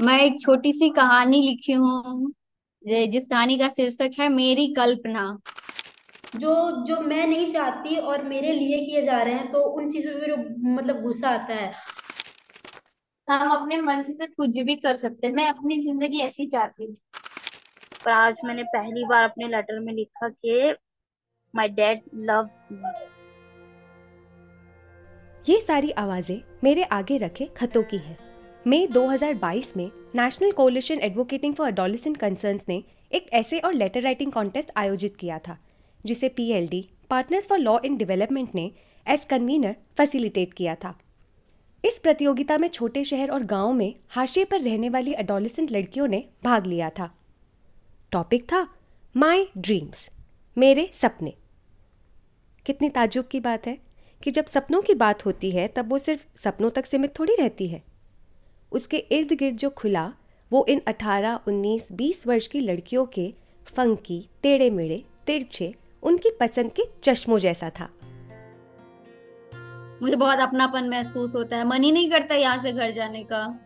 मैं एक छोटी सी कहानी लिखी हूँ जिस कहानी का शीर्षक है मेरी कल्पना। जो जो मैं नहीं चाहती और मेरे लिए किए जा रहे हैं तो उन चीज़ों पे मेरे मतलब गुस्सा आता है। हम अपने मर्ज़ी से कुछ भी कर सकते हैं। मैं अपनी ज़िंदगी ऐसी चाहती हूँ। पर आज मैंने पहली बार अपने लेटर में लिखा कि माय डैड लव्स मी ये सारी आवाज़ें मेरे आगे रखे खतों की हैं। मई 2022 में National Coalition Advocating for Adolescent Concerns ने एक ऐसे और लेटर राइटिंग कॉन्टेस्ट आयोजित किया था, जिसे PLD Partners for Law in Development ने एज कन्वीनर फैसिलिटेट किया था। इस प्रतियोगिता में छोटे शहर और गाँवों में हाशिए पर रहने वाली एडोलिसेंट लड़कियों ने भाग लिया था। टॉपिक था माई ड्रीम्स मेरे सपने। कितनी ताजुब की बात है कि जब सपनों की बात होती है, तब वो सिर्फ़ सपनों तक सीमित थोड़ी रहती है। उसके इर्द गिर्द जो खुला वो इन 18, 19, 20 वर्ष की लड़कियों के फंकी टेढ़े मेढ़े तिरछे उनकी पसंद के चश्मों जैसा था। मुझे बहुत अपनापन महसूस होता है। मन ही नहीं करता यहाँ से घर जाने का।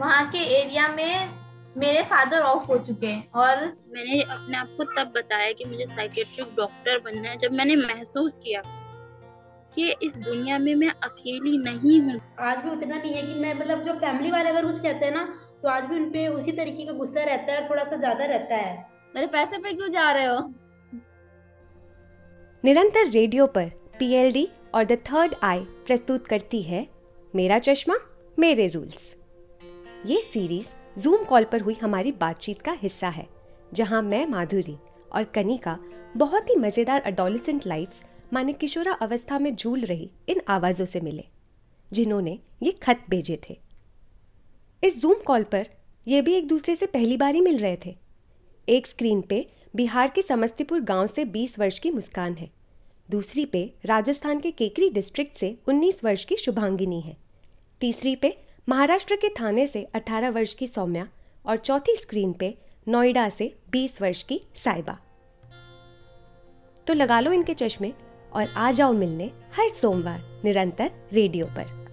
वहाँ के एरिया में मेरे फादर ऑफ़ हो चुके हैं और मैंने अपने आप को तब बताया कि मुझे साइकेट्रिक डॉक्टर बनना है जब मैंने महसूस किया। कि इस दुनिया में मैं अकेली नहीं हूँ। आज भी उतना नहीं है कि मैं मतलब जो फैमिली वाले अगर कुछ कहते हैं ना तो आज भी उनपे उसी तरीके का गुस्सा रहता है और थोड़ा सा ज़्यादा रहता है। मेरे पैसे पे क्यों जा रहे हो? निरंतर रेडियो पर पीएलडी और द थर्ड आई प्रस्तुत करती है मेरा चश्मा मेरे रूल्स। ये सीरीज़ जूम कॉल पर हुई हमारी बातचीत का हिस्सा है जहाँ मैं माधुरी और कनिका बहुत ही मज़ेदार अडोलिसेंट लाइफ्स माने किशोरा अवस्था में झूल रही इन आवाजों से मिले, जिन्होंने ये खत भेजे थे। इस जूम कॉल पर ये भी एक दूसरे से पहली बार ही मिल रहे थे। एक स्क्रीन पे बिहार के समस्तीपुर गाँव से 20 वर्ष की मुस्कान है। दूसरी पे राजस्थान के केकरी डिस्ट्रिक्ट से 19 वर्ष की शुभांगिनी है। तीसरी पे महाराष्ट्र के थाने से 18 वर्ष की सौम्या और चौथी स्क्रीन पे नोएडा से 20 वर्ष की साइबा तो लगा लो इनके चश्मे। और आ जाओ मिलने हर सोमवार निरंतर रेडियो पर।